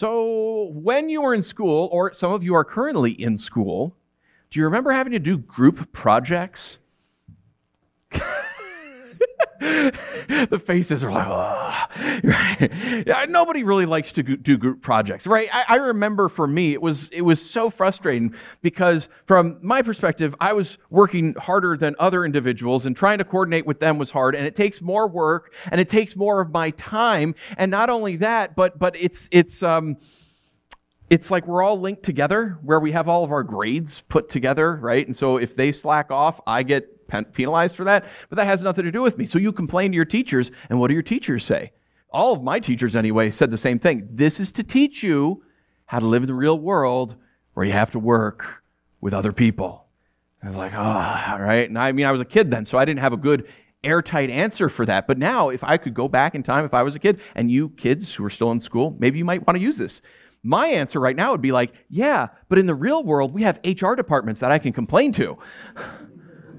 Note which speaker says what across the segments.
Speaker 1: So, when you were in school, or some of you are currently in school, do you remember having to do group projects? The faces are like, oh. nobody really likes to do group projects, right? I, I, remember for me, it was it was so frustrating because from my perspective, I was working harder than other individuals, and trying to coordinate with them was hard, and it takes more work, and it takes more of my time, and not only that, but but it's it's um it's like we're all linked together where we have all of our grades put together, right? And so if they slack off, I get penalized for that, but that has nothing to do with me. So you complain to your teachers, and what do your teachers say? All of my teachers, anyway, said the same thing. This is to teach you how to live in the real world where you have to work with other people. I was like, oh, all right. And I mean, I was a kid then, so I didn't have a good airtight answer for that. But now, if I could go back in time, if I was a kid, and you kids who are still in school, maybe you might want to use this. My answer right now would be like, yeah, but in the real world, we have HR departments that I can complain to.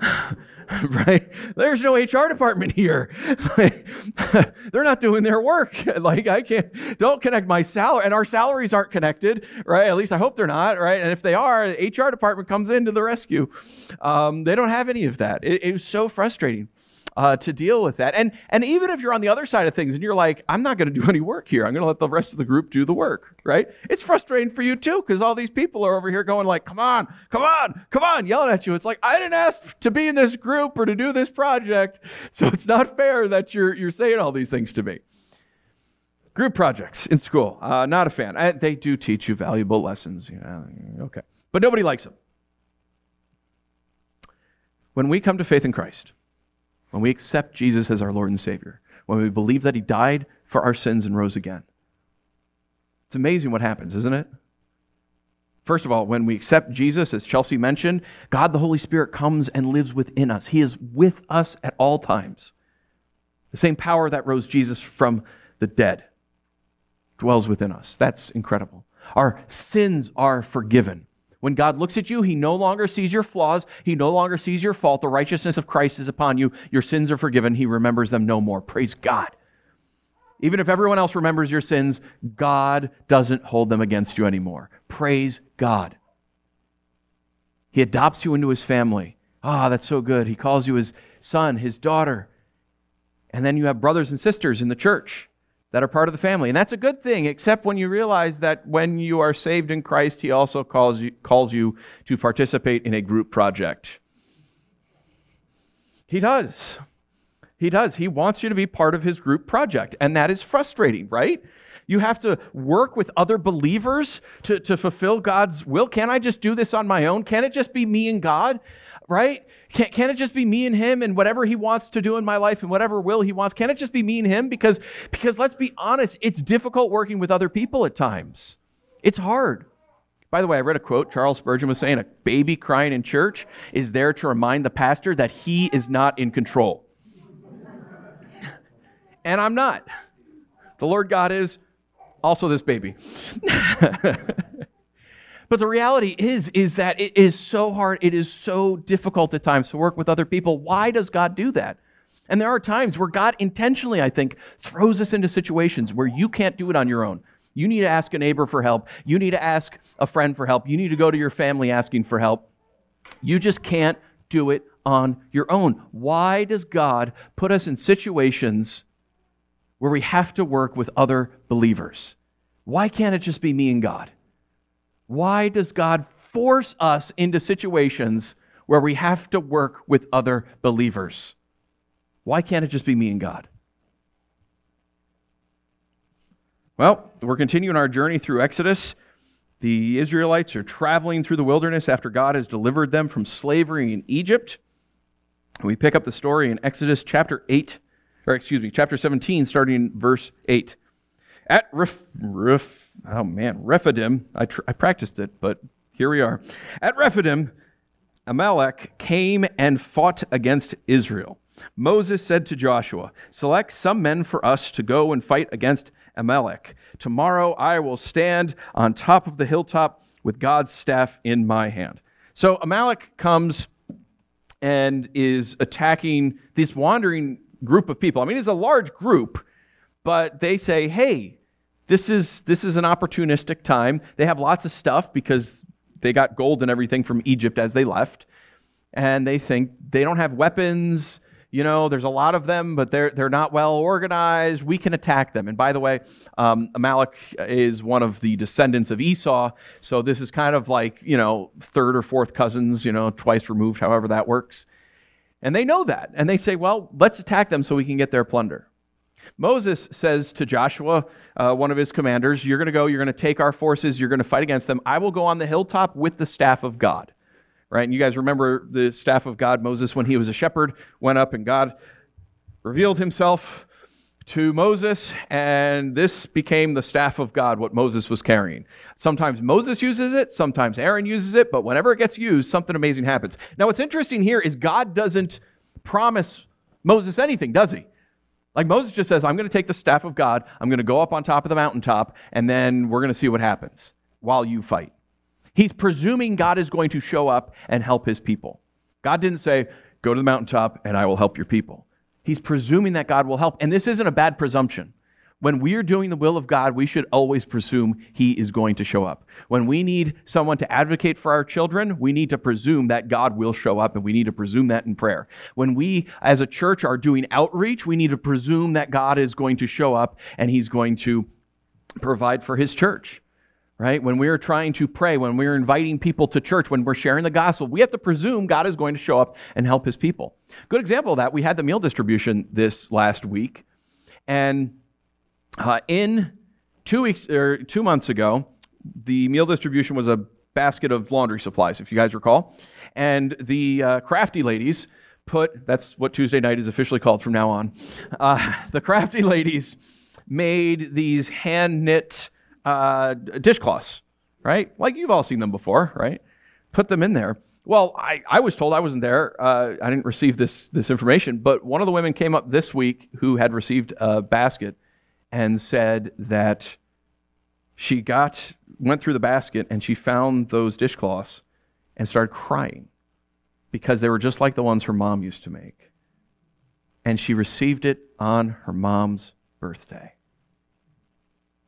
Speaker 1: right? There's no HR department here. They're not doing their work. Like I can't don't connect my salary and our salaries aren't connected, right? At least I hope they're not, right? And if they are, the HR department comes in to the rescue. Um, they don't have any of that. It, it was so frustrating uh, to deal with that. And, and even if you're on the other side of things and you're like, I'm not going to do any work here, I'm going to let the rest of the group do the work, right? It's frustrating for you too because all these people are over here going like, come on, come on, come on, yelling at you. It's like, I didn't ask to be in this group or to do this project, so it's not fair that you're, you're saying all these things to me. Group projects in school, uh, not a fan. I, they do teach you valuable lessons. Okay. But nobody likes them. When we come to faith in Christ, when we accept Jesus as our Lord and Savior, when we believe that He died for our sins and rose again. It's amazing what happens, isn't it? First of all, when we accept Jesus, as Chelsea mentioned, God the Holy Spirit comes and lives within us. He is with us at all times. The same power that rose Jesus from the dead dwells within us. That's incredible. Our sins are forgiven. When God looks at you, he no longer sees your flaws. He no longer sees your fault. The righteousness of Christ is upon you. Your sins are forgiven. He remembers them no more. Praise God. Even if everyone else remembers your sins, God doesn't hold them against you anymore. Praise God. He adopts you into his family. Ah, oh, that's so good. He calls you his son, his daughter. And then you have brothers and sisters in the church that are part of the family. And that's a good thing, except when you realize that when you are saved in Christ, He also calls you, calls you to participate in a group project. He does. He does. He wants you to be part of His group project. And that is frustrating, right? You have to work with other believers to, to fulfill God's will. Can't I just do this on my own? Can't it just be me and God? Right? Can't, can't it just be me and him and whatever he wants to do in my life and whatever will he wants? Can't it just be me and him? Because, because let's be honest, it's difficult working with other people at times. It's hard. By the way, I read a quote. Charles Spurgeon was saying a baby crying in church is there to remind the pastor that he is not in control. and I'm not. The Lord God is also this baby. But the reality is, is that it is so hard, it is so difficult at times to work with other people. Why does God do that? And there are times where God intentionally, I think, throws us into situations where you can't do it on your own. You need to ask a neighbor for help. You need to ask a friend for help. You need to go to your family asking for help. You just can't do it on your own. Why does God put us in situations where we have to work with other believers? Why can't it just be me and God? Why does God force us into situations where we have to work with other believers? Why can't it just be me and God? Well, we're continuing our journey through Exodus. The Israelites are traveling through the wilderness after God has delivered them from slavery in Egypt. We pick up the story in Exodus chapter 8, or excuse me, chapter 17, starting in verse 8. At Rif, oh man, Rephidim. I, tr- I practiced it, but here we are. At Rephidim, Amalek came and fought against Israel. Moses said to Joshua, Select some men for us to go and fight against Amalek. Tomorrow I will stand on top of the hilltop with God's staff in my hand. So Amalek comes and is attacking this wandering group of people. I mean, it's a large group, but they say, hey, this is, this is an opportunistic time. They have lots of stuff because they got gold and everything from Egypt as they left. And they think they don't have weapons. You know, there's a lot of them, but they're, they're not well organized. We can attack them. And by the way, um, Amalek is one of the descendants of Esau. So this is kind of like, you know, third or fourth cousins, you know, twice removed, however that works. And they know that. And they say, well, let's attack them so we can get their plunder. Moses says to Joshua, uh, one of his commanders, You're going to go, you're going to take our forces, you're going to fight against them. I will go on the hilltop with the staff of God. Right? And you guys remember the staff of God, Moses, when he was a shepherd, went up and God revealed himself to Moses, and this became the staff of God, what Moses was carrying. Sometimes Moses uses it, sometimes Aaron uses it, but whenever it gets used, something amazing happens. Now, what's interesting here is God doesn't promise Moses anything, does he? Like Moses just says, I'm going to take the staff of God, I'm going to go up on top of the mountaintop, and then we're going to see what happens while you fight. He's presuming God is going to show up and help his people. God didn't say, Go to the mountaintop and I will help your people. He's presuming that God will help. And this isn't a bad presumption. When we are doing the will of God, we should always presume He is going to show up. When we need someone to advocate for our children, we need to presume that God will show up, and we need to presume that in prayer. When we, as a church, are doing outreach, we need to presume that God is going to show up and He's going to provide for His church right? When we are trying to pray, when we're inviting people to church, when we're sharing the gospel, we have to presume God is going to show up and help his people. Good example of that, we had the meal distribution this last week. And uh, in two weeks or two months ago, the meal distribution was a basket of laundry supplies, if you guys recall. And the uh, crafty ladies put that's what Tuesday night is officially called from now on. Uh, the crafty ladies made these hand knit uh, dishcloths, right? Like you've all seen them before, right? Put them in there. Well, I, I was told I wasn't there. Uh, I didn't receive this, this information, but one of the women came up this week who had received a basket and said that she got went through the basket and she found those dishcloths and started crying because they were just like the ones her mom used to make. And she received it on her mom's birthday.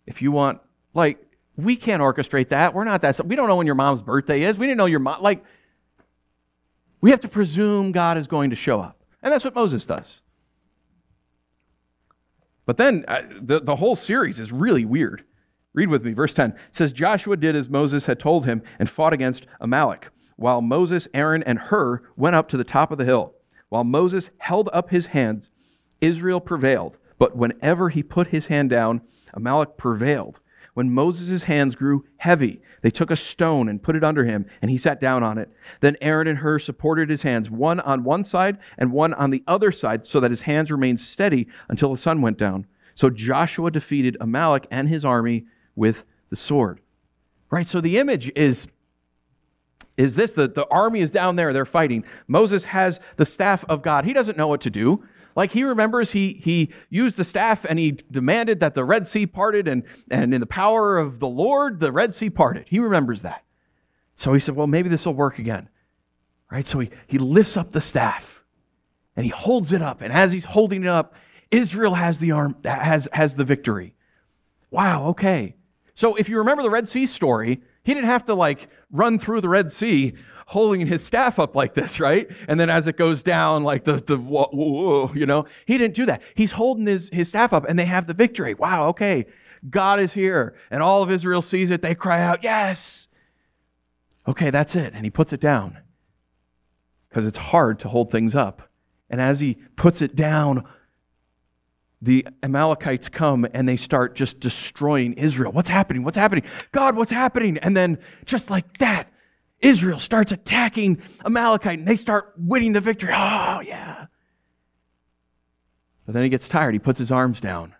Speaker 1: If you want like, we can't orchestrate that. We're not that. We don't know when your mom's birthday is. We didn't know your mom. Like, we have to presume God is going to show up. And that's what Moses does. But then uh, the, the whole series is really weird. Read with me, verse 10. It says, Joshua did as Moses had told him and fought against Amalek, while Moses, Aaron, and Hur went up to the top of the hill. While Moses held up his hands, Israel prevailed. But whenever he put his hand down, Amalek prevailed. When Moses' hands grew heavy, they took a stone and put it under him, and he sat down on it. Then Aaron and Hur supported his hands, one on one side and one on the other side, so that his hands remained steady until the sun went down. So Joshua defeated Amalek and his army with the sword. Right? So the image is is this the, the army is down there, they're fighting. Moses has the staff of God. He doesn't know what to do. Like he remembers he, he used the staff and he demanded that the Red Sea parted, and, and in the power of the Lord, the Red Sea parted. He remembers that. So he said, Well, maybe this will work again. Right? So he, he lifts up the staff and he holds it up. And as he's holding it up, Israel has the arm has, has the victory. Wow, okay. So if you remember the Red Sea story, he didn't have to like run through the Red Sea holding his staff up like this, right? And then as it goes down, like the, the whoa, whoa, you know, he didn't do that. He's holding his, his staff up and they have the victory. Wow, okay. God is here. And all of Israel sees it. They cry out, yes. Okay, that's it. And he puts it down because it's hard to hold things up. And as he puts it down, the Amalekites come and they start just destroying Israel. What's happening? What's happening? God, what's happening? And then, just like that, Israel starts attacking Amalekite and they start winning the victory. Oh, yeah. But then he gets tired. He puts his arms down.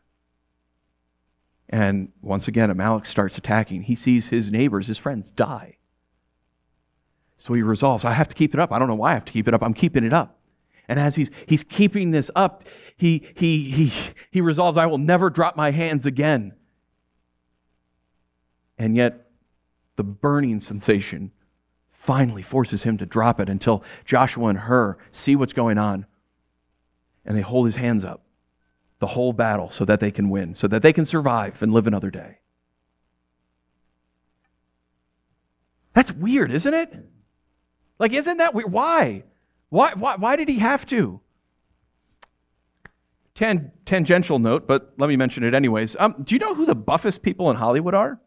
Speaker 1: And once again, Amalek starts attacking. He sees his neighbors, his friends, die. So he resolves, I have to keep it up. I don't know why I have to keep it up. I'm keeping it up. And as he's, he's keeping this up, he, he, he, he resolves, I will never drop my hands again. And yet, the burning sensation finally forces him to drop it until Joshua and Hur see what's going on and they hold his hands up. the whole battle so that they can win, so that they can survive and live another day. That's weird, isn't it? Like, isn't that weird? Why? Why, why, why did he have to? Tan- tangential note, but let me mention it anyways. Um, do you know who the buffest people in Hollywood are?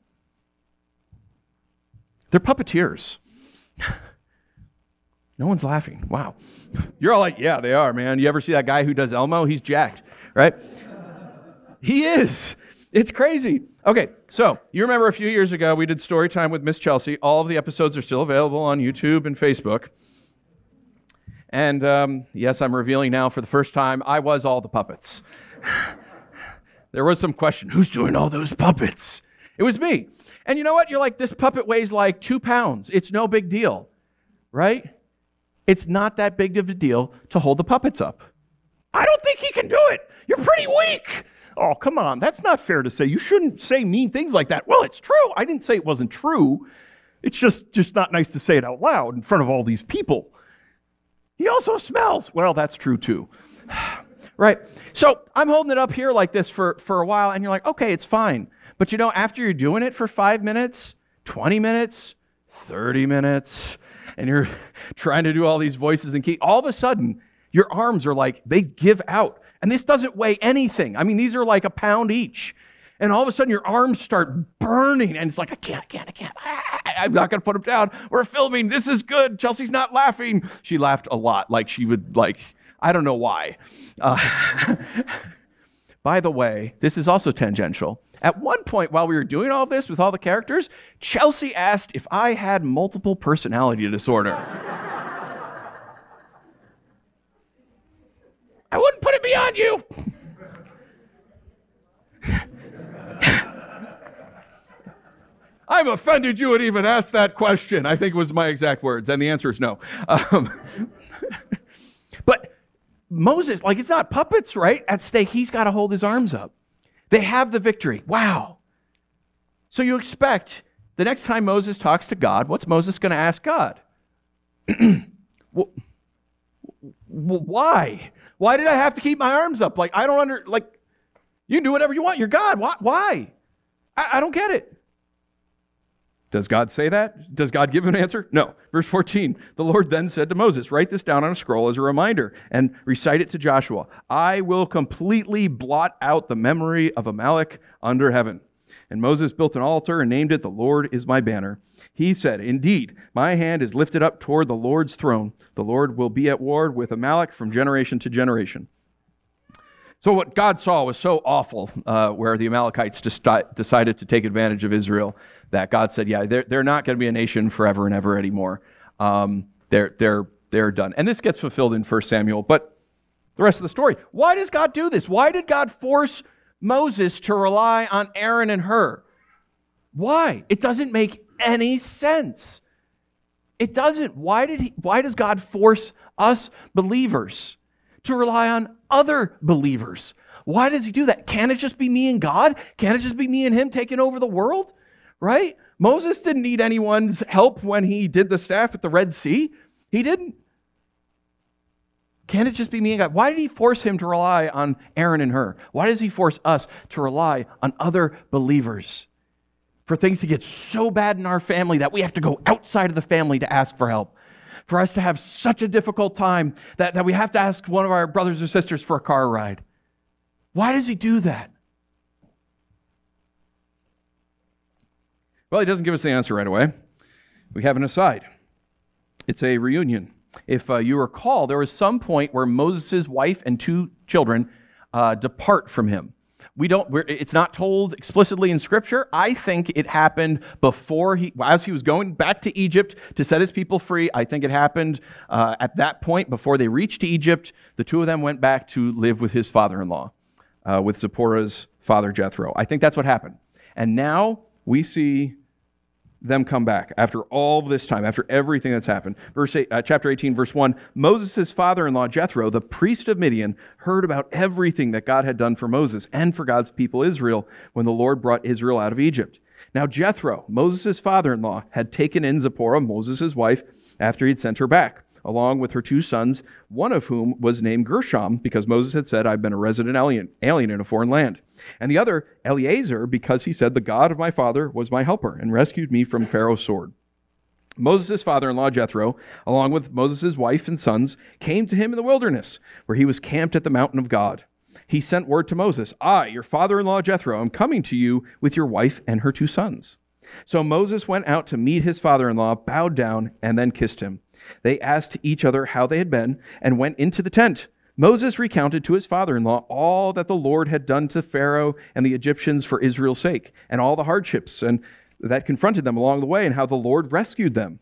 Speaker 1: They're puppeteers. no one's laughing. Wow. You're all like, yeah, they are, man. You ever see that guy who does Elmo? He's jacked, right? he is. It's crazy. Okay, so you remember a few years ago we did story time with Miss Chelsea. All of the episodes are still available on YouTube and Facebook. And um, yes, I'm revealing now for the first time, I was all the puppets. there was some question who's doing all those puppets? It was me. And you know what? You're like, this puppet weighs like two pounds. It's no big deal, right? It's not that big of a deal to hold the puppets up. I don't think he can do it. You're pretty weak. Oh, come on. That's not fair to say. You shouldn't say mean things like that. Well, it's true. I didn't say it wasn't true. It's just, just not nice to say it out loud in front of all these people. He also smells. Well, that's true too. right? So I'm holding it up here like this for, for a while, and you're like, okay, it's fine. But you know, after you're doing it for five minutes, 20 minutes, 30 minutes, and you're trying to do all these voices and key, all of a sudden, your arms are like, they give out. And this doesn't weigh anything. I mean, these are like a pound each. And all of a sudden, your arms start burning, and it's like, I can't, I can't, I can't. I'm not going to put them down. We're filming. This is good. Chelsea's not laughing. She laughed a lot, like she would, like, I don't know why. Uh, by the way, this is also tangential. At one point, while we were doing all this with all the characters, Chelsea asked if I had multiple personality disorder. I wouldn't put it beyond you. I'm offended you would even ask that question. I think it was my exact words, and the answer is no. Um, but Moses, like it's not puppets, right? At stake, he's got to hold his arms up. They have the victory. Wow. So you expect the next time Moses talks to God, what's Moses going to ask God? why? Why did I have to keep my arms up? Like, I don't under, like, you can do whatever you want. You're God. Why? Why? I, I don't get it. Does God say that? Does God give an answer? No. Verse 14 The Lord then said to Moses, Write this down on a scroll as a reminder and recite it to Joshua. I will completely blot out the memory of Amalek under heaven. And Moses built an altar and named it, The Lord is my banner. He said, Indeed, my hand is lifted up toward the Lord's throne. The Lord will be at war with Amalek from generation to generation. So, what God saw was so awful, uh, where the Amalekites decided to take advantage of Israel, that God said, Yeah, they're, they're not going to be a nation forever and ever anymore. Um, they're, they're, they're done. And this gets fulfilled in 1 Samuel. But the rest of the story why does God do this? Why did God force Moses to rely on Aaron and Hur? Why? It doesn't make any sense. It doesn't. Why, did he, why does God force us believers to rely on other believers? Why does he do that? Can it just be me and God? Can it just be me and him taking over the world? Right? Moses didn't need anyone's help when he did the staff at the Red Sea. He didn't. Can it just be me and God? Why did he force him to rely on Aaron and Hur? Why does he force us to rely on other believers? For things to get so bad in our family that we have to go outside of the family to ask for help. For us to have such a difficult time that, that we have to ask one of our brothers or sisters for a car ride. Why does he do that? Well, he doesn't give us the answer right away. We have an aside. It's a reunion. If uh, you recall, there was some point where Moses' wife and two children uh, depart from him. We don't. it's not told explicitly in Scripture. I think it happened before he, as he was going back to Egypt to set his people free. I think it happened uh, at that point before they reached Egypt. The two of them went back to live with his father-in-law, uh, with Zipporah's father Jethro. I think that's what happened. And now we see them come back after all this time, after everything that's happened. Verse eight, uh, chapter 18, verse 1 Moses' father in law, Jethro, the priest of Midian, heard about everything that God had done for Moses and for God's people Israel when the Lord brought Israel out of Egypt. Now, Jethro, Moses' father in law, had taken in Zipporah, Moses' wife, after he'd sent her back. along with her two sons, one of whom was named Gershom, because Moses had said, I've been a resident alien, alien in a foreign land. And the other, Eliezer, because he said, The God of my father was my helper and rescued me from Pharaoh's sword. Moses' father in law Jethro, along with Moses' wife and sons, came to him in the wilderness, where he was camped at the mountain of God. He sent word to Moses, I, your father in law Jethro, am coming to you with your wife and her two sons. So Moses went out to meet his father in law, bowed down, and then kissed him. They asked each other how they had been, and went into the tent. Moses recounted to his father in law all that the Lord had done to Pharaoh and the Egyptians for Israel's sake, and all the hardships and that confronted them along the way, and how the Lord rescued them.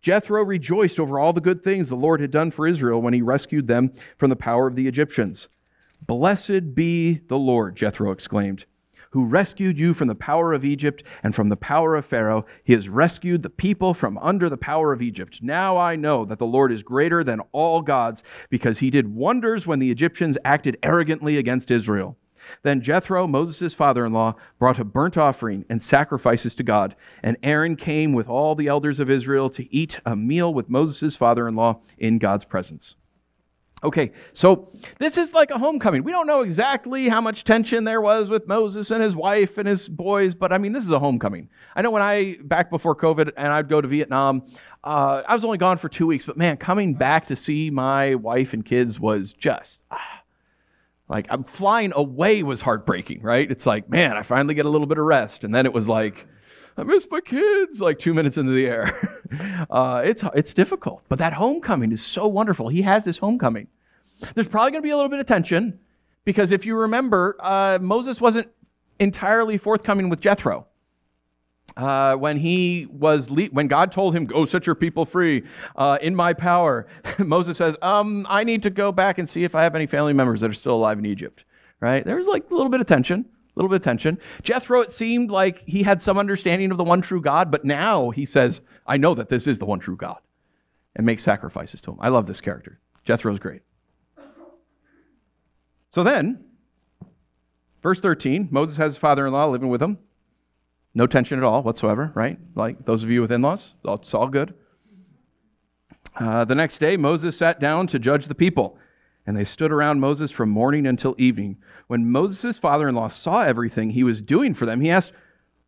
Speaker 1: Jethro rejoiced over all the good things the Lord had done for Israel when he rescued them from the power of the Egyptians. Blessed be the Lord, Jethro exclaimed who rescued you from the power of Egypt and from the power of Pharaoh. He has rescued the people from under the power of Egypt. Now I know that the Lord is greater than all gods because he did wonders when the Egyptians acted arrogantly against Israel. Then Jethro, Moses' father in law, brought a burnt offering and sacrifices to God. And Aaron came with all the elders of Israel to eat a meal with Moses' father in law in God's presence. Okay, so this is like a homecoming. We don't know exactly how much tension there was with Moses and his wife and his boys, but I mean, this is a homecoming. I know when I, back before COVID, and I'd go to Vietnam, uh, I was only gone for two weeks, but man, coming back to see my wife and kids was just. Ah, like, I'm flying away was heartbreaking, right? It's like, man, I finally get a little bit of rest. And then it was like, I miss my kids, like two minutes into the air. Uh, it's, it's difficult. But that homecoming is so wonderful. He has this homecoming. There's probably going to be a little bit of tension because if you remember, uh, Moses wasn't entirely forthcoming with Jethro. Uh, when he was le- when God told him, "Go set your people free uh, in my power," Moses says, um, "I need to go back and see if I have any family members that are still alive in Egypt." Right? There was like a little bit of tension little bit of tension. Jethro, it seemed like he had some understanding of the one true God, but now he says, I know that this is the one true God, and makes sacrifices to him. I love this character. Jethro's great. So then, verse 13, Moses has his father in law living with him. No tension at all whatsoever, right? Like those of you with in laws, it's all good. Uh, the next day, Moses sat down to judge the people, and they stood around Moses from morning until evening. When Moses' father in law saw everything he was doing for them, he asked,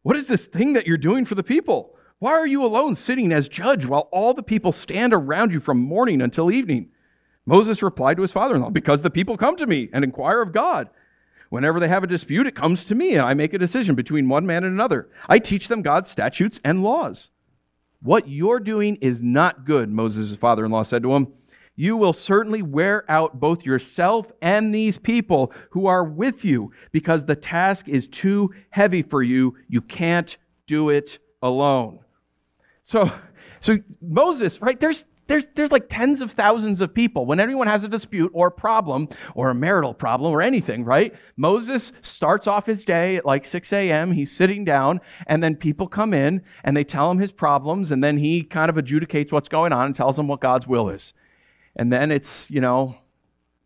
Speaker 1: What is this thing that you're doing for the people? Why are you alone sitting as judge while all the people stand around you from morning until evening? Moses replied to his father in law, Because the people come to me and inquire of God. Whenever they have a dispute, it comes to me, and I make a decision between one man and another. I teach them God's statutes and laws. What you're doing is not good, Moses' father in law said to him you will certainly wear out both yourself and these people who are with you because the task is too heavy for you. You can't do it alone. So, so Moses, right? There's there's, there's like tens of thousands of people. When anyone has a dispute or problem or a marital problem or anything, right? Moses starts off his day at like 6 a.m. He's sitting down, and then people come in and they tell him his problems, and then he kind of adjudicates what's going on and tells them what God's will is. And then it's, you know,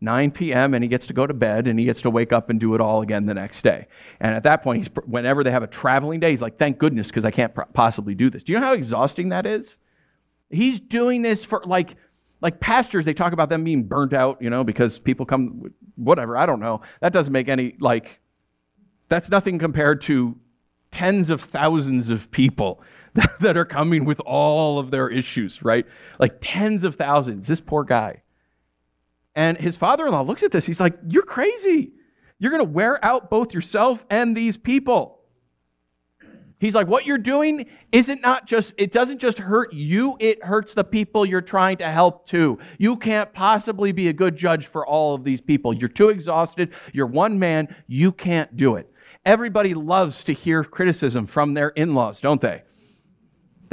Speaker 1: 9 p.m. and he gets to go to bed and he gets to wake up and do it all again the next day. And at that point, he's, whenever they have a traveling day, he's like, thank goodness, because I can't possibly do this. Do you know how exhausting that is? He's doing this for like, like pastors, they talk about them being burnt out, you know, because people come, whatever, I don't know. That doesn't make any, like, that's nothing compared to tens of thousands of people that are coming with all of their issues, right? Like tens of thousands. This poor guy. And his father in law looks at this. He's like, You're crazy. You're going to wear out both yourself and these people. He's like, What you're doing isn't not just, it doesn't just hurt you, it hurts the people you're trying to help too. You can't possibly be a good judge for all of these people. You're too exhausted. You're one man. You can't do it. Everybody loves to hear criticism from their in laws, don't they?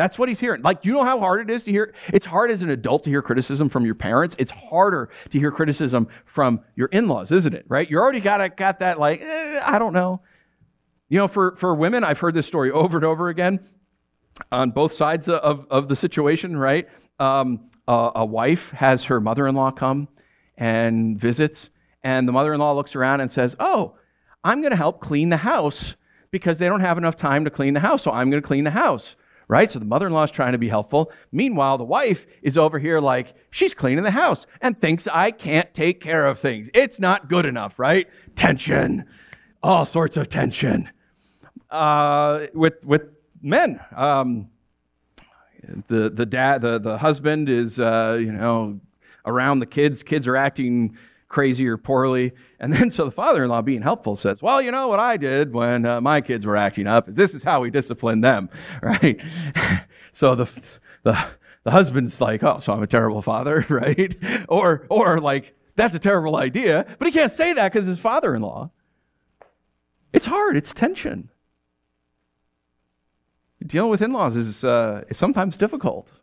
Speaker 1: That's what he's hearing. Like, you know how hard it is to hear? It's hard as an adult to hear criticism from your parents. It's harder to hear criticism from your in laws, isn't it? Right? You already got, got that, like, eh, I don't know. You know, for, for women, I've heard this story over and over again on both sides of, of the situation, right? Um, a, a wife has her mother in law come and visits, and the mother in law looks around and says, Oh, I'm going to help clean the house because they don't have enough time to clean the house, so I'm going to clean the house right? So the mother in law is trying to be helpful. Meanwhile, the wife is over here like, she's cleaning the house and thinks I can't take care of things. It's not good enough, right? Tension, all sorts of tension. Uh, with, with men, um, the, the dad, the, the husband is, uh, you know, around the kids. Kids are acting crazy or poorly. And then so the father in law, being helpful, says, Well, you know what I did when uh, my kids were acting up is this is how we discipline them, right? so the, the, the husband's like, Oh, so I'm a terrible father, right? Or, or like, that's a terrible idea. But he can't say that because his father in law. It's hard, it's tension. Dealing with in laws is, uh, is sometimes difficult.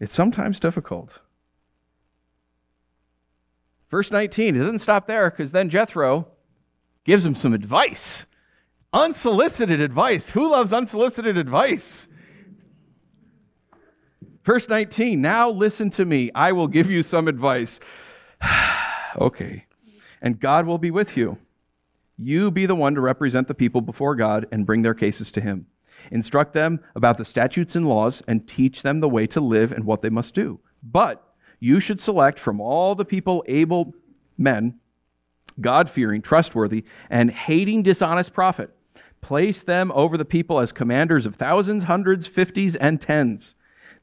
Speaker 1: It's sometimes difficult. Verse 19, it doesn't stop there because then Jethro gives him some advice. Unsolicited advice. Who loves unsolicited advice? Verse 19, now listen to me. I will give you some advice. okay. And God will be with you. You be the one to represent the people before God and bring their cases to Him. Instruct them about the statutes and laws and teach them the way to live and what they must do. But you should select from all the people able men, God fearing, trustworthy, and hating dishonest profit. Place them over the people as commanders of thousands, hundreds, fifties, and tens.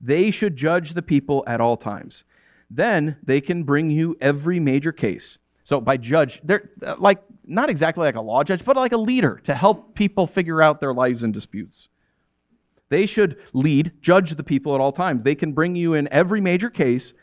Speaker 1: They should judge the people at all times. Then they can bring you every major case. So by judge, they're uh, like not exactly like a law judge, but like a leader to help people figure out their lives and disputes. They should lead, judge the people at all times. They can bring you in every major case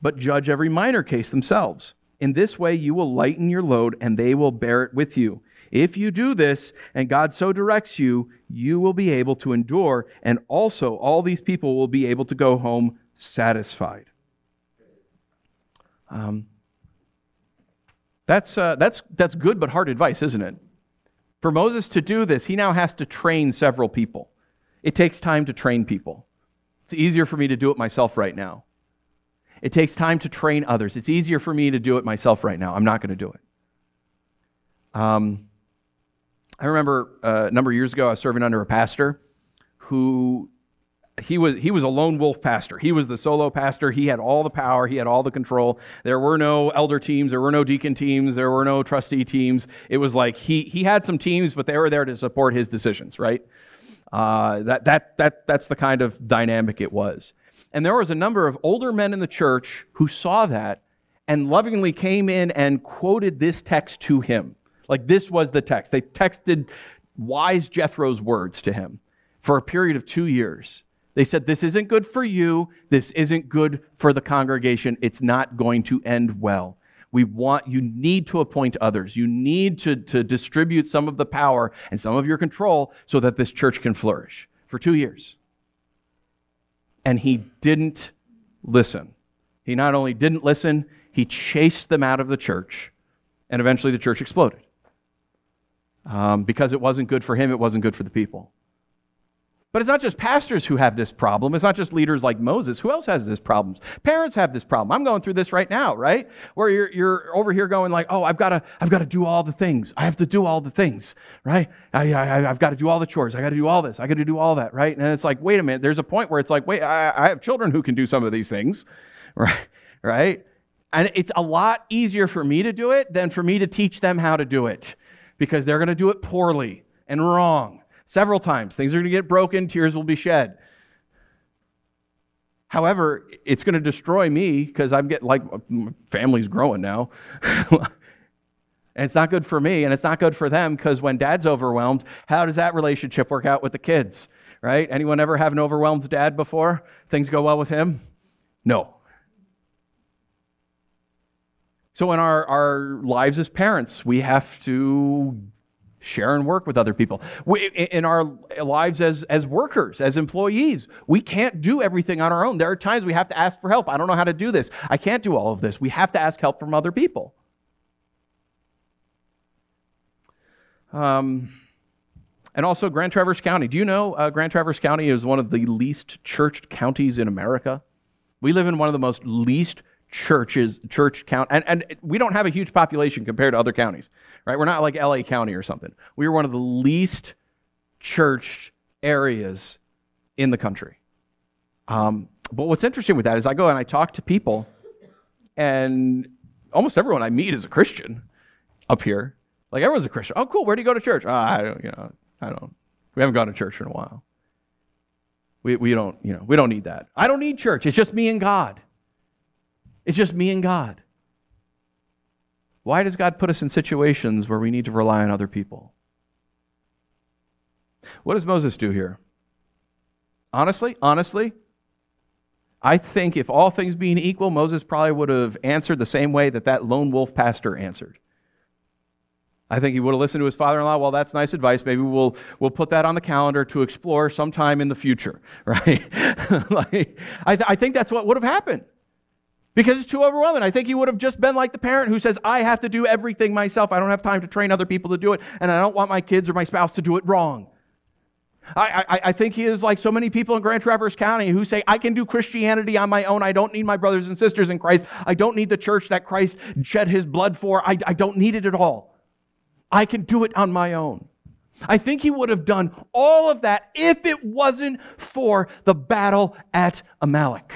Speaker 1: but judge every minor case themselves. In this way, you will lighten your load, and they will bear it with you. If you do this, and God so directs you, you will be able to endure, and also all these people will be able to go home satisfied. Um, that's, uh, that's, that's good but hard advice, isn't it? For Moses to do this, he now has to train several people. It takes time to train people. It's easier for me to do it myself right now. It takes time to train others. It's easier for me to do it myself right now. I'm not going to do it. Um, I remember uh, a number of years ago, I was serving under a pastor who he was he was a lone wolf pastor. He was the solo pastor. He had all the power. He had all the control. There were no elder teams. There were no deacon teams. There were no trustee teams. It was like he he had some teams, but they were there to support his decisions. Right. Uh, that that that that's the kind of dynamic it was. And there was a number of older men in the church who saw that and lovingly came in and quoted this text to him. Like this was the text. They texted wise Jethro's words to him for a period of two years. They said, This isn't good for you. This isn't good for the congregation. It's not going to end well. We want, you need to appoint others. You need to, to distribute some of the power and some of your control so that this church can flourish for two years and he didn't listen. He not only didn't listen, he chased them out of the church, and eventually the church exploded. Um, because it wasn't good for him, it wasn't good for the people. But it's not just pastors who have this problem. It's not just leaders like Moses. Who else has this problem? Parents have this problem. I'm going through this right now, right? Where you're, you're over here going like, oh, I've got to, I've got to do all the things. I have to do all the things, right? I, I, I've got to do all the chores. I got to do all this. I got to do all that, right? And it's like, wait a minute. There's a point where it's like, wait, I, I have children who can do some of these things, right? Right? And it's a lot easier for me to do it than for me to teach them how to do it because they're going to do it poorly and wrong several times. Things are going to get broken, tears will be shed. However, it's going to destroy me because I'm getting like my family's growing now. and it's not good for me and it's not good for them because when dad's overwhelmed, how does that relationship work out with the kids? Right? Anyone ever have an overwhelmed dad before? Things go well with him? No. So, in our, our lives as parents, we have to share and work with other people. We, in our lives as, as workers, as employees, we can't do everything on our own. There are times we have to ask for help. I don't know how to do this. I can't do all of this. We have to ask help from other people. Um, and also Grand Traverse County. Do you know uh, Grand Traverse County is one of the least churched counties in America? We live in one of the most least churches, church count, and, and we don't have a huge population compared to other counties, right? We're not like LA County or something. We are one of the least churched areas in the country. Um, but what's interesting with that is I go and I talk to people, and almost everyone I meet is a Christian up here. Like everyone's a Christian. Oh, cool. Where do you go to church? Oh, I don't, you know, I don't. We haven't gone to church in a while. We, we don't, you know, we don't need that. I don't need church. It's just me and God. It's just me and God. Why does God put us in situations where we need to rely on other people? What does Moses do here? Honestly, honestly, I think if all things being equal, Moses probably would have answered the same way that that lone wolf pastor answered. I think he would have listened to his father-in-law. Well, that's nice advice. Maybe we'll we'll put that on the calendar to explore sometime in the future, right? like, I, th- I think that's what would have happened because it's too overwhelming. I think he would have just been like the parent who says, "I have to do everything myself. I don't have time to train other people to do it, and I don't want my kids or my spouse to do it wrong." I, I, I, think he is like so many people in Grand Traverse County who say, I can do Christianity on my own. I don't need my brothers and sisters in Christ. I don't need the church that Christ shed his blood for. I, I don't need it at all. I can do it on my own. I think he would have done all of that if it wasn't for the battle at Amalek.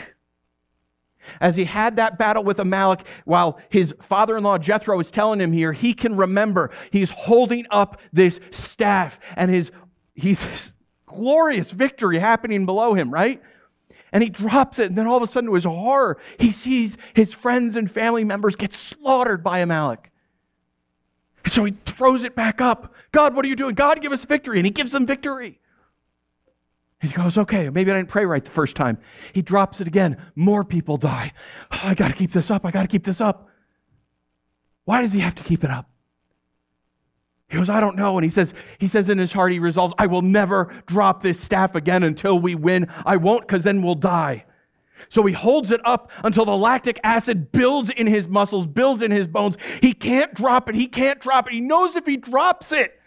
Speaker 1: As he had that battle with Amalek, while his father in law Jethro is telling him here, he can remember he's holding up this staff and his he's glorious victory happening below him, right? And he drops it, and then all of a sudden, to his horror, he sees his friends and family members get slaughtered by Amalek. So he throws it back up. God, what are you doing? God, give us victory. And he gives them victory. He goes, okay, maybe I didn't pray right the first time. He drops it again. More people die. Oh, I got to keep this up. I got to keep this up. Why does he have to keep it up? He goes, I don't know. And he says, he says in his heart, he resolves, I will never drop this staff again until we win. I won't, because then we'll die. So he holds it up until the lactic acid builds in his muscles, builds in his bones. He can't drop it. He can't drop it. He knows if he drops it,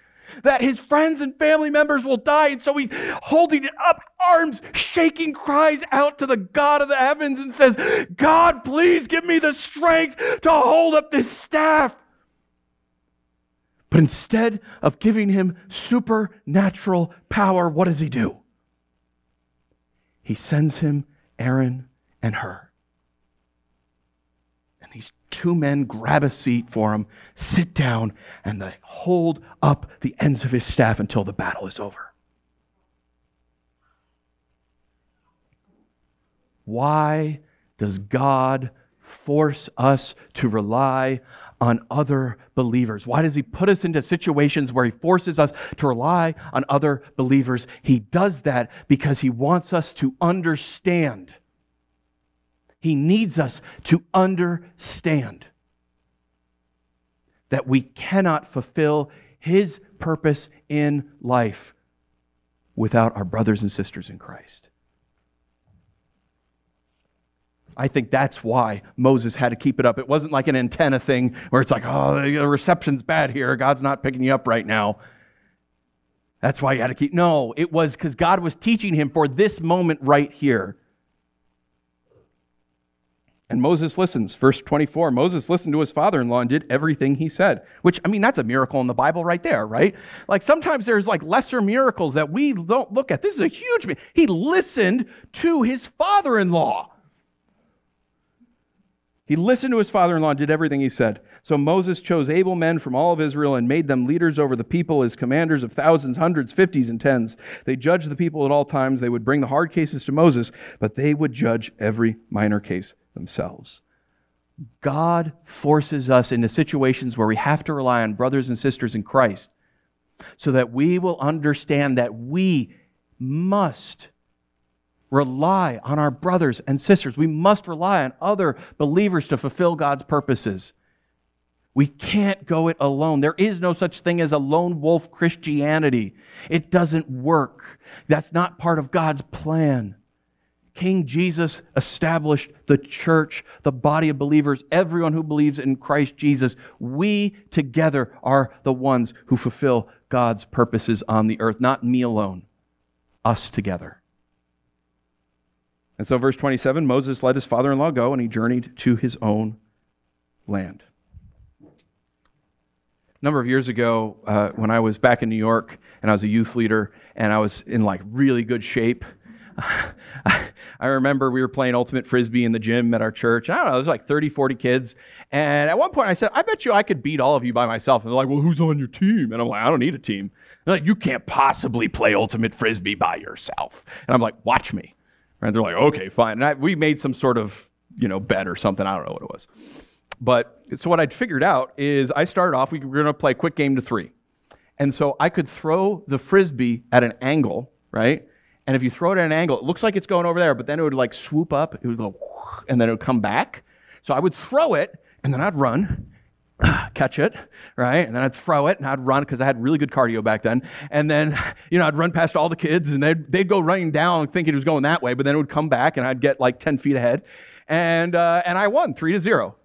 Speaker 1: that his friends and family members will die. And so he's holding it up, arms shaking, cries out to the God of the heavens and says, God, please give me the strength to hold up this staff. But instead of giving him supernatural power, what does he do? He sends him Aaron and Hur. Two men grab a seat for him, sit down, and they hold up the ends of his staff until the battle is over. Why does God force us to rely on other believers? Why does he put us into situations where he forces us to rely on other believers? He does that because he wants us to understand. He needs us to understand that we cannot fulfill his purpose in life without our brothers and sisters in Christ. I think that's why Moses had to keep it up. It wasn't like an antenna thing where it's like, oh, the reception's bad here. God's not picking you up right now. That's why he had to keep. No, it was because God was teaching him for this moment right here. And Moses listens. Verse 24 Moses listened to his father in law and did everything he said. Which, I mean, that's a miracle in the Bible right there, right? Like sometimes there's like lesser miracles that we don't look at. This is a huge. He listened to his father in law. He listened to his father in law and did everything he said. So Moses chose able men from all of Israel and made them leaders over the people as commanders of thousands, hundreds, fifties, and tens. They judged the people at all times. They would bring the hard cases to Moses, but they would judge every minor case themselves. God forces us into situations where we have to rely on brothers and sisters in Christ so that we will understand that we must rely on our brothers and sisters. We must rely on other believers to fulfill God's purposes. We can't go it alone. There is no such thing as a lone wolf Christianity. It doesn't work. That's not part of God's plan. King Jesus established the church, the body of believers, everyone who believes in Christ Jesus. We together are the ones who fulfill God's purposes on the earth, not me alone, us together. And so, verse 27 Moses let his father in law go, and he journeyed to his own land. A number of years ago, uh, when I was back in New York and I was a youth leader and I was in like really good shape, I remember we were playing ultimate frisbee in the gym at our church. I don't know, there's like 30, 40 kids. And at one point I said, I bet you I could beat all of you by myself. And they're like, well, who's on your team? And I'm like, I don't need a team. They're like, you can't possibly play ultimate frisbee by yourself. And I'm like, watch me. And they're like, okay, fine. And I, we made some sort of, you know, bet or something. I don't know what it was. But so what I'd figured out is I started off, we were going to play quick game to three. And so I could throw the frisbee at an angle, right? And if you throw it at an angle, it looks like it's going over there, but then it would like swoop up, it would go, and then it would come back. So I would throw it, and then I'd run, catch it, right? And then I'd throw it, and I'd run because I had really good cardio back then. And then, you know, I'd run past all the kids, and they'd, they'd go running down thinking it was going that way, but then it would come back, and I'd get like 10 feet ahead. And, uh, and I won three to zero.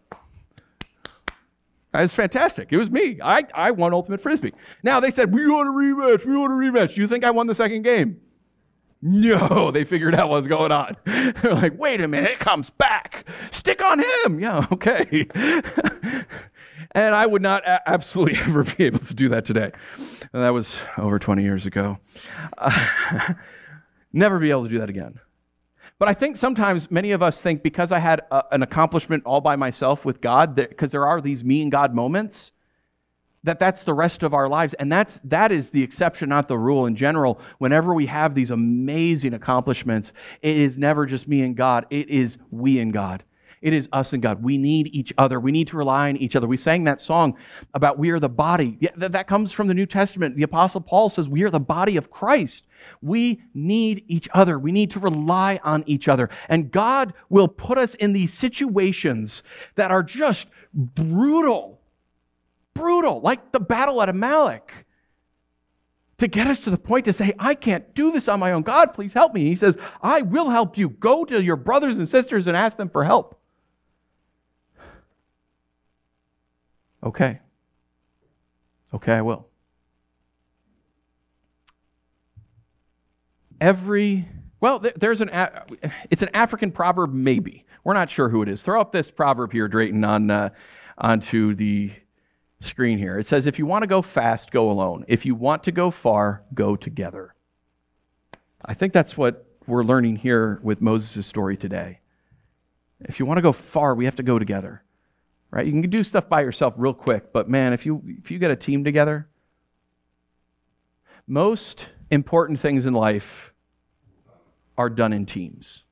Speaker 1: It was fantastic. It was me. I, I won Ultimate Frisbee. Now they said, We want a rematch. We want a rematch. Do you think I won the second game? No, they figured out what's going on. They're like, wait a minute, it comes back. Stick on him. Yeah, okay. and I would not a- absolutely ever be able to do that today. And that was over 20 years ago. Uh, never be able to do that again. But I think sometimes many of us think because I had a, an accomplishment all by myself with God, because there are these me and God moments, that that's the rest of our lives. And that's that is the exception not the rule. In general whenever we have these amazing accomplishments it is never just me and god. It is we and god. It is us and god. We need each other. We need to rely on each other. We sang that song about we are the body. That comes from the new testament. The apostle paul says we are the body of christ. We need each other. We need to rely on each other. And God will put us in these situations that are just brutal brutal, like the battle at Amalek, to get us to the point to say, I can't do this on my own. God, please help me. He says, I will help you. Go to your brothers and sisters and ask them for help. Okay. Okay, I will. Every, well, there's an, it's an African proverb, maybe. We're not sure who it is. Throw up this proverb here, Drayton, on, uh, onto the screen here. It says, if you want to go fast, go alone. If you want to go far, go together. I think that's what we're learning here with Moses' story today. If you want to go far, we have to go together. Right? You can do stuff by yourself real quick, but man, if you if you get a team together, most important things in life are done in teams.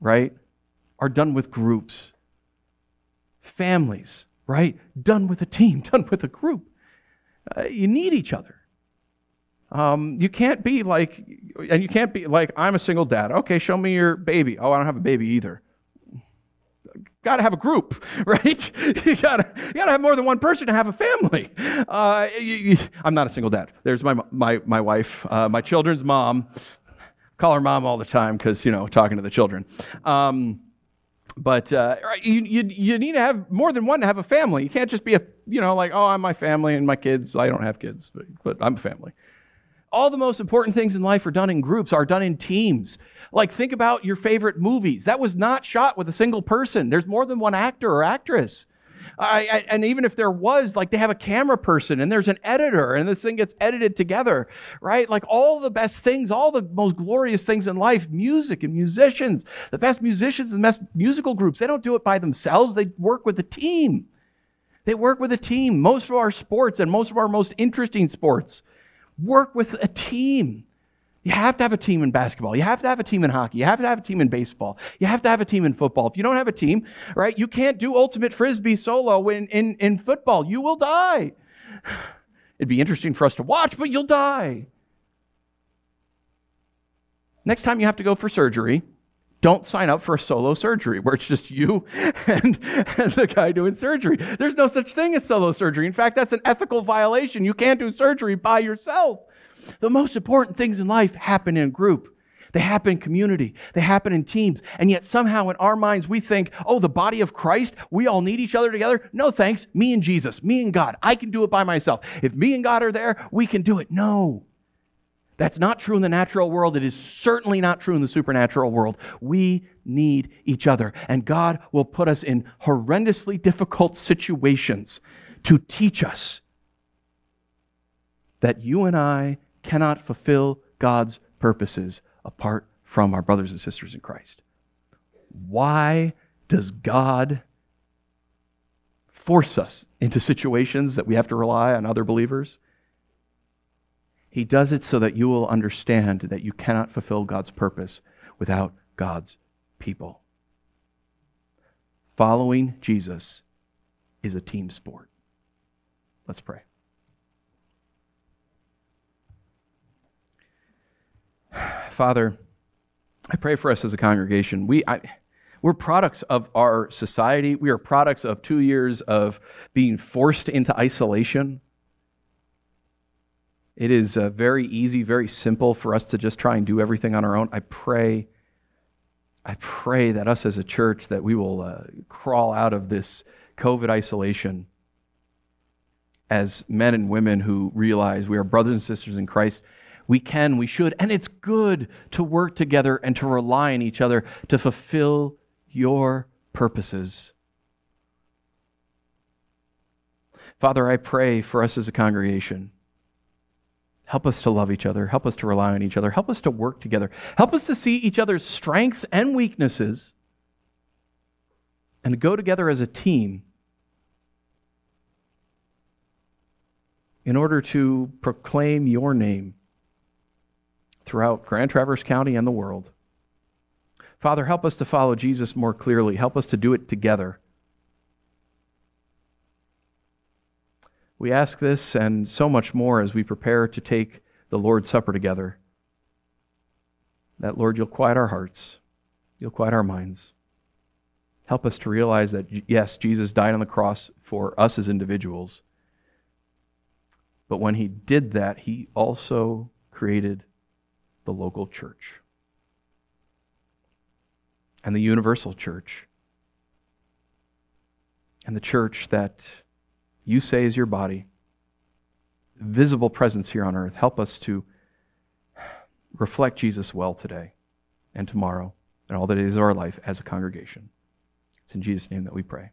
Speaker 1: Right? Are done with groups. Families right? Done with a team, done with a group. Uh, you need each other. Um, you can't be like, and you can't be like, I'm a single dad. Okay, show me your baby. Oh, I don't have a baby either. Got to have a group, right? you got to you to have more than one person to have a family. Uh, you, you, I'm not a single dad. There's my my my wife, uh, my children's mom. Call her mom all the time because you know talking to the children. Um, but uh, you, you, you need to have more than one to have a family. You can't just be a, you know, like, oh, I'm my family and my kids. I don't have kids, but, but I'm a family. All the most important things in life are done in groups, are done in teams. Like, think about your favorite movies. That was not shot with a single person, there's more than one actor or actress. I, I, and even if there was, like they have a camera person and there's an editor and this thing gets edited together, right? Like all the best things, all the most glorious things in life, music and musicians, the best musicians and best musical groups, they don't do it by themselves. They work with a team. They work with a team. Most of our sports and most of our most interesting sports work with a team. You have to have a team in basketball. You have to have a team in hockey. You have to have a team in baseball. You have to have a team in football. If you don't have a team, right, you can't do ultimate frisbee solo in, in, in football. You will die. It'd be interesting for us to watch, but you'll die. Next time you have to go for surgery, don't sign up for a solo surgery where it's just you and, and, the guy doing surgery. There's no such thing as solo surgery. In fact, that's an ethical violation. You can't do surgery by yourself. The most important things in life happen in group. They happen in community. They happen in teams. And yet, somehow, in our minds, we think, oh, the body of Christ, we all need each other together. No, thanks. Me and Jesus, me and God. I can do it by myself. If me and God are there, we can do it. No. That's not true in the natural world. It is certainly not true in the supernatural world. We need each other. And God will put us in horrendously difficult situations to teach us that you and I cannot fulfill God's purposes apart from our brothers and sisters in Christ. Why does God force us into situations that we have to rely on other believers? He does it so that you will understand that you cannot fulfill God's purpose without God's people. Following Jesus is a team sport. Let's pray. Father, I pray for us as a congregation. We, I, we're products of our society. We are products of two years of being forced into isolation. It is uh, very easy, very simple for us to just try and do everything on our own. I pray, I pray that us as a church that we will uh, crawl out of this COVID isolation as men and women who realize we are brothers and sisters in Christ we can, we should, and it's good to work together and to rely on each other to fulfill your purposes. Father, I pray for us as a congregation. Help us to love each other. Help us to rely on each other. Help us to work together. Help us to see each other's strengths and weaknesses and to go together as a team in order to proclaim your name throughout Grand Traverse County and the world. Father, help us to follow Jesus more clearly. Help us to do it together. We ask this and so much more as we prepare to take the Lord's Supper together. That, Lord, you'll quiet our hearts, you'll quiet our minds. Help us to realize that, yes, Jesus died on the cross for us as individuals. But when he did that, he also created the local church and the universal church and the church that you say is your body, visible presence here on earth. Help us to reflect Jesus well today and tomorrow and all the days of our life as a congregation. It's in Jesus' name that we pray.